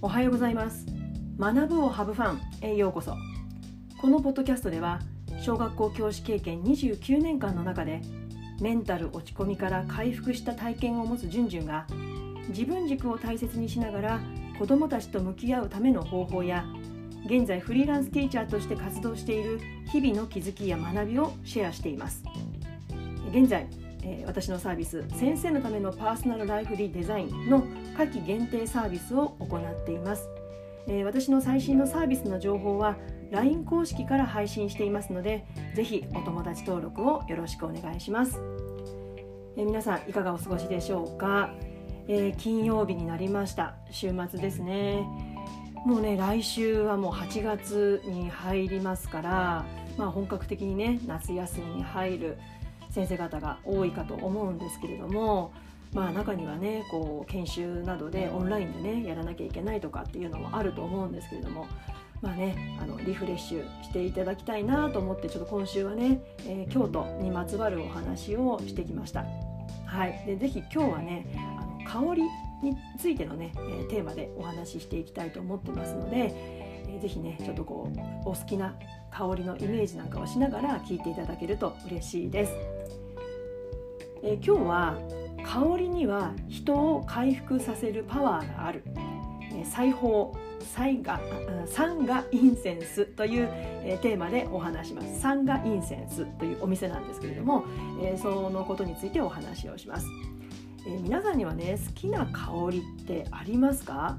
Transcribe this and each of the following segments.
おはようございます。学ぶをハブファンへようこそ。このポッドキャストでは小学校教師経験29年間の中でメンタル落ち込みから回復した体験を持つじゅんじゅんが自分軸を大切にしながら子どもたちと向き合うための方法や現在フリーランスティーチャーとして活動している日々の気づきや学びをシェアしています。現在え私のサービス先生のためのパーソナルライフリーデザインの夏季限定サービスを行っています、え私の最新のサービスの情報は LINE 公式から配信していますのでぜひお友達登録をよろしくお願いします、え皆さんいかがお過ごしでしょうか、えー、金曜日になりました。週末ですね。もうね来週はもう8月に入りますから、まあ、本格的にね夏休みに入る先生方が多いかと思うんですけれども、まあ、中にはねこう研修などでオンラインでねやらなきゃいけないとかっていうのもあると思うんですけれども。まあね、あのリフレッシュしていただきたいなと思ってちょっと今週はね、えー、京都にまつわるお話をしてきました。はい、でぜひ今日はねあの香りについてのね、えー、テーマでお話ししていきたいと思ってますので、えー、ぜひねちょっとこうお好きな香りのイメージなんかをしながら聞いていただけると嬉しいです。え今日は香りには人を回復させるパワーがある、え裁縫サイガサンガインセンスという、えテーマでお話します。サンガインセンスというお店なんですけれども、えそのことについてお話をします、え皆さんにはね好きな香りってありますか？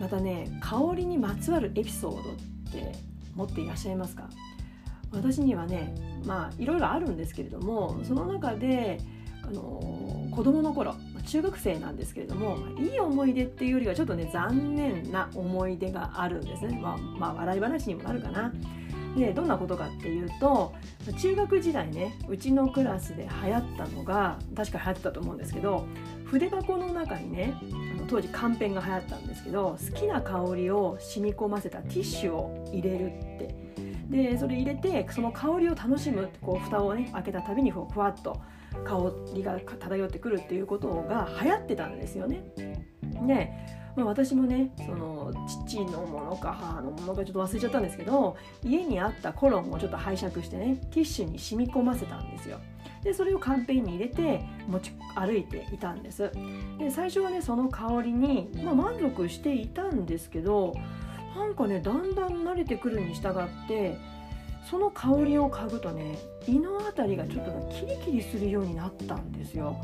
またね香りにまつわるエピソードって持っていらっしゃいますか？私にはねまあいろいろあるんですけれどもその中であの子供の頃中学生なんですけれどもいい思い出っていうよりはちょっとね残念な思い出があるんですね、まあ、まあ笑い話にもなるかな。でどんなことかっていうと中学時代ねうちのクラスで流行ったのが確か流行ってたと思うんですけど筆箱の中にねあの当時カンペンが流行ったんですけど好きな香りを染み込ませたティッシュを入れるってでそれ入れてその香りを楽しむこう蓋をね開けたたびにふわっと香りが漂ってくるっていうことが流行ってたんですよね。で、ま、私もねその父のものか母のものかちょっと忘れちゃったんですけど家にあったコロンをちょっと拝借してねティッシュに染み込ませたんですよ。でそれをカンペに入れて持ち歩いていたんですで最初はねその香りに、まあ、満足していたんですけどなんかねだんだん慣れてくるに従ってその香りを嗅ぐとね胃の辺りがちょっと、ね、キリキリするようになったんですよ。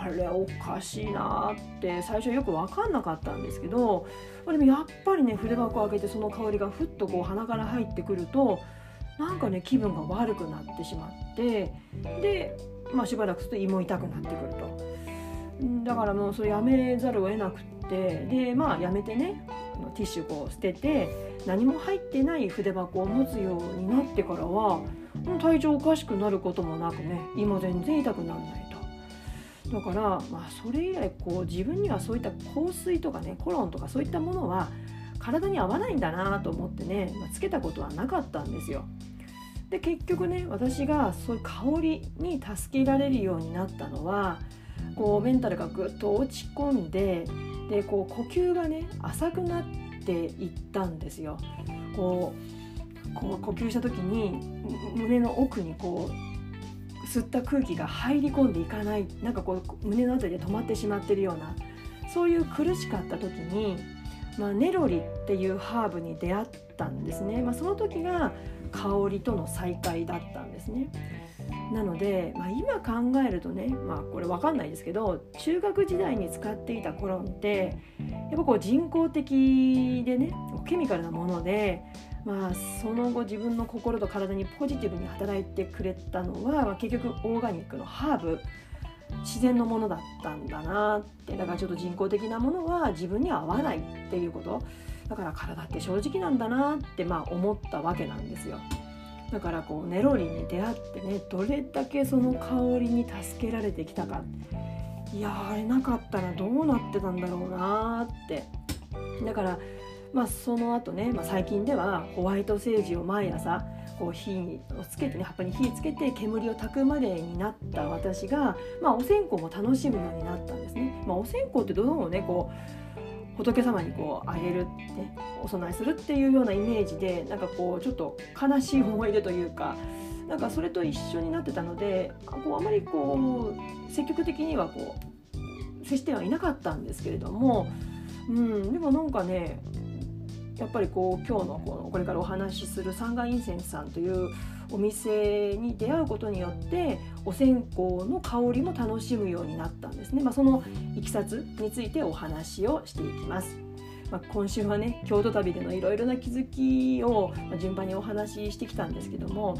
あれおかしいなって最初よく分かんなかったんですけどでもやっぱりね筆箱を開けてその香りがふっとこう鼻から入ってくるとなんかね気分が悪くなってしまってで、まあ、しばらくすると胃も痛くなってくると。だからもうそれやめざるを得なくってでまあやめてねティッシュこう捨てて何も入ってない筆箱を持つようになってからは体調おかしくなることもなくね胃も全然痛くならないと。だからまあそれ以来こう自分にはそういった香水とかねコロンとかそういったものは体に合わないんだなと思ってね、まあ、つけたことはなかったんですよ。で結局ね私がそういう香りに助けられるようになったのはこうメンタルがぐっと落ち込んででこう呼吸がね浅くなっていったんですよ。こうこう呼吸した時に胸の奥にこう吸った空気が入り込んでいかないなんかこう胸の辺りで止まってしまってるようなそういう苦しかった時に、まあ、ネロリっていうハーブに出会ったんですね、まあ、その時が香りとの再会だったんですね。なので、まあ、今考えるとね、まあ、これ分かんないですけど中学時代に使っていたコロンってやっぱこう人工的でねケミカルなもので、まあ、その後自分の心と体にポジティブに働いてくれたのは、まあ、結局オーガニックのハーブ自然のものだったんだなって。だからちょっと人工的なものは自分に合わないっていうこと。だから体って正直なんだなってまあ思ったわけなんですよ。だからこうネロリに出会ってねどれだけその香りに助けられてきたか。いやあれなかったらどうなってたんだろうなって。だからまあその後ね、まあ、最近ではホワイトセージを毎朝こう火をつけてね葉っぱに火つけて煙を焚くまでになった私が、まあ、お線香も楽しむようになったんですね。まあ、お線香ってどうもねこう仏様にこうあげるってお供えするっていうようなイメージでなんかこうちょっと悲しい思い出というかなんかそれと一緒になってたのでこうあまりこう積極的にはこう接してはいなかったんですけれども、うん、でもなんかねやっぱりこう今日のこのこれからお話しするサンガインセンスさんというお店に出会うことによってお線香の香りも楽しむようになったんですね、まあ、そのいきさつについてお話をしていきます。まあ、今週はね京都旅でのいろいろな気づきを順番にお話ししてきたんですけども、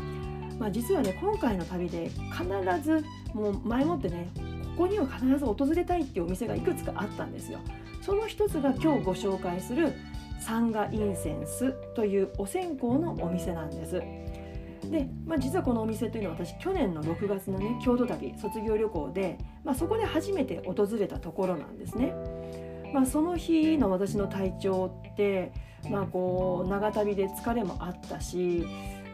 まあ、実はね今回の旅で必ずもう前もってねここには必ず訪れたいっていうお店がいくつかあったんですよ。その一つが今日ご紹介するサンガインセンスというお線香のお店なんです。で、まあ、実はこのお店というのは私去年の6月のね京都旅卒業旅行で、まあ、そこで初めて訪れたところなんですね。まあ、その日の私の体調って、まあ、こう長旅で疲れもあったし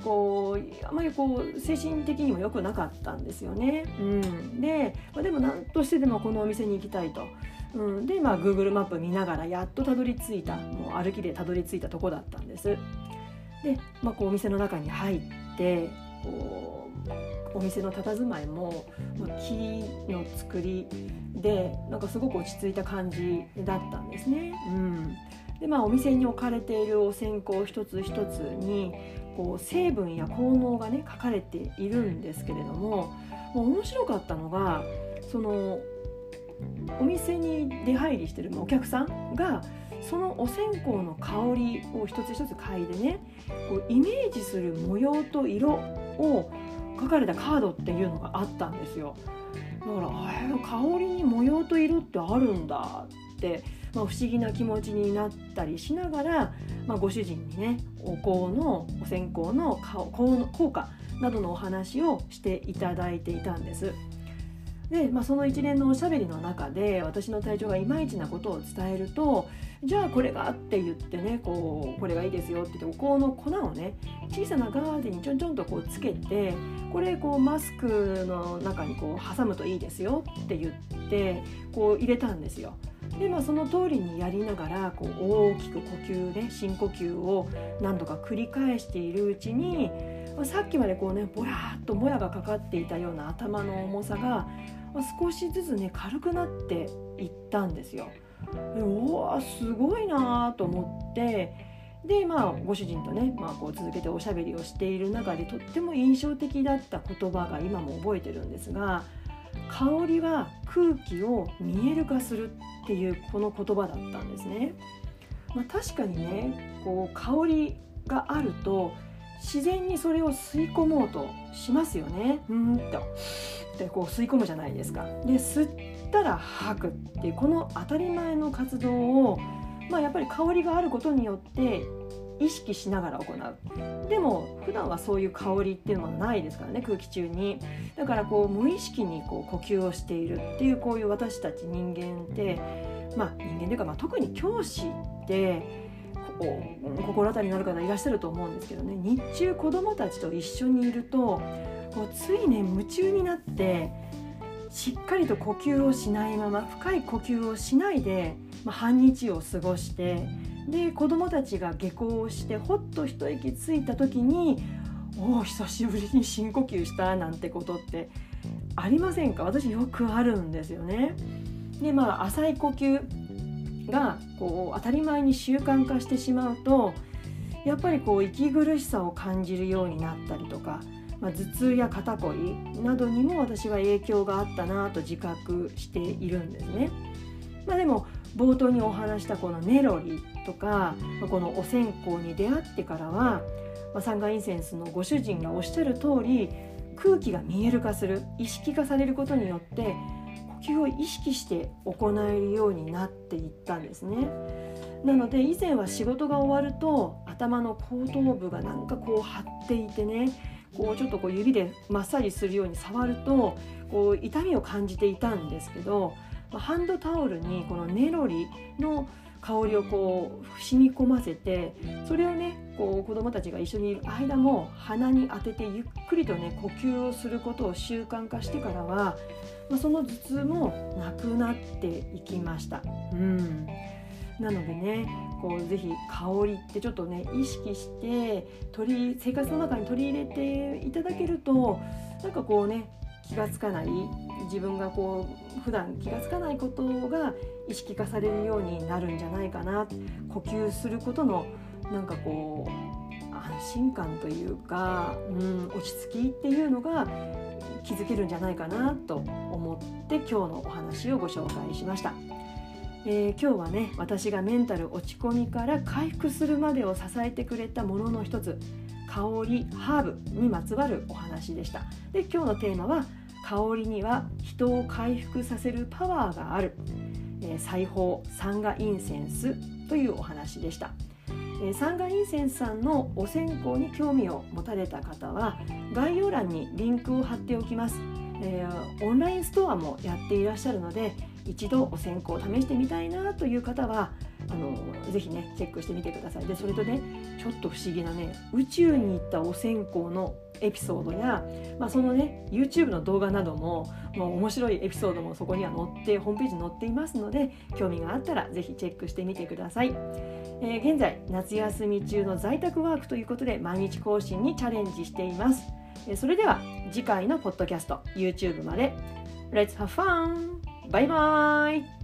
こうあまりこう精神的にも良くなかったんですよね。うん、で、まあ、でも何としてでもこのお店に行きたいと。うん、で、まあ、Google マップ見ながらやっとたどり着いたもう歩きでたどり着いたとこだったんです。で、まあ、こうお店の中に入ってこうお店の佇まいも、まあ、木の作りでなんかすごく落ち着いた感じだったんですね。うんでまあ、お店に置かれているお線香一つ一つにこう成分や効能がね書かれているんですけれどももう面白かったのがそのお店に出入りしてるお客さんがそのお線香の香りを一つ一つ嗅いでねこうイメージする模様と色を書かれたカードっていうのがあったんですよだから香りに模様と色ってあるんだって、まあ、不思議な気持ちになったりしながら、まあ、ご主人にねお香のお線香の効果などのお話をしていただいていたんです。で、まあ、その一連のおしゃべりの中で私の体調がいまいちなことを伝えるとじゃあこれがって言ってねこうこれがいいですよって言ってお香の粉をね小さなガーゼにちょんちょんとこうつけてこれこうマスクの中にこう挟むといいですよって言ってこう入れたんですよ。でまあ、その通りにやりながらこう大きく呼吸ね深呼吸を何度か繰り返しているうちに、まあ、さっきまでこうねぼやっともやがかかっていたような頭の重さが、まあ、少しずつね軽くなっていったんですよ。おわすごいなと思ってでまあご主人とね、まあ、こう続けておしゃべりをしている中でとっても印象的だった言葉が今も覚えてるんですが香りは空気を見える化するっていうこの言葉だったんですね。まあ、確かにねこう香りがあると自然にそれを吸い込もうとしますよね。うんとでこう吸い込むじゃないですか。で吸ったら吐くっていうこの当たり前の活動を、まあ、やっぱり香りがあることによって意識しながら行うでも普段はそういう香りっていうのはないですからね空気中に。だからこう無意識にこう呼吸をしているっていうこういう私たち人間ってまあ人間というか、まあ、特に教師ってこう心当たりになる方いらっしゃると思うんですけどね。日中子どもたちと一緒にいるとこうついね夢中になってしっかりと呼吸をしないまま深い呼吸をしないで、まあ、半日を過ごしてで子どもたちが下校してほっと一息ついた時に「おお久しぶりに深呼吸した」なんてことってありませんか？私よくあるんですよね。でまあ浅い呼吸がこう当たり前に習慣化してしまうとやっぱりこう息苦しさを感じるようになったりとかまあ、頭痛や肩こりなどにも私は影響があったなと自覚しているんですね。まあ、でも冒頭にお話したこのネロリとかこのお線香に出会ってからは、まあ、サンガインセンスのご主人がおっしゃる通り空気が見える化する意識化されることによって呼吸を意識して行えるようになっていったんですね。なので以前は仕事が終わると頭の後頭部がなんかこう張っていてねこうちょっとこう指でマッサージするように触るとこう痛みを感じていたんですけどハンドタオルにこのネロリの香りをこう染み込ませてそれをねこう子どもたちが一緒にいる間も鼻に当ててゆっくりとね呼吸をすることを習慣化してからは、まあ、その頭痛もなくなっていきました。うんなのでねこうぜひ香りってちょっとね意識して取り生活の中に取り入れていただけるとなんかこうね気がつかない自分がこう普段気がつかないことが意識化されるようになるんじゃないかな呼吸することのなんかこう安心感というか、うん、落ち着きっていうのが気づけるんじゃないかなと思って今日のお話をご紹介しました。えー、今日はね私がメンタル落ち込みから回復するまでを支えてくれたものの一つ香りハーブにまつわるお話でした。で今日のテーマは香りには人を回復させるパワーがある、えー、裁縫サンガインセンスというお話でした、えー、サンガインセンスさんのお線香に興味を持たれた方は概要欄にリンクを貼っておきます、えー、オンラインストアもやっていらっしゃるので一度お線香を試してみたいなという方はあのぜひねチェックしてみてください。でそれとねちょっと不思議なね宇宙に行ったお線香のエピソードや、まあ、そのね YouTube の動画などももう面白いエピソードもそこには載ってホームページに載っていますので興味があったらぜひチェックしてみてください、えー、現在夏休み中の在宅ワークということで毎日更新にチャレンジしています。それでは次回のポッドキャスト YouTube まで。Let's have fun! バイバイ